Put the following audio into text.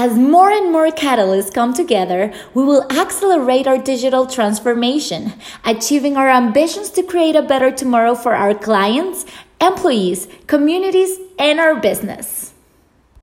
As more and more catalysts come together, we will accelerate our digital transformation, achieving our ambitions to create a better tomorrow for our clients, employees, communities, and our business.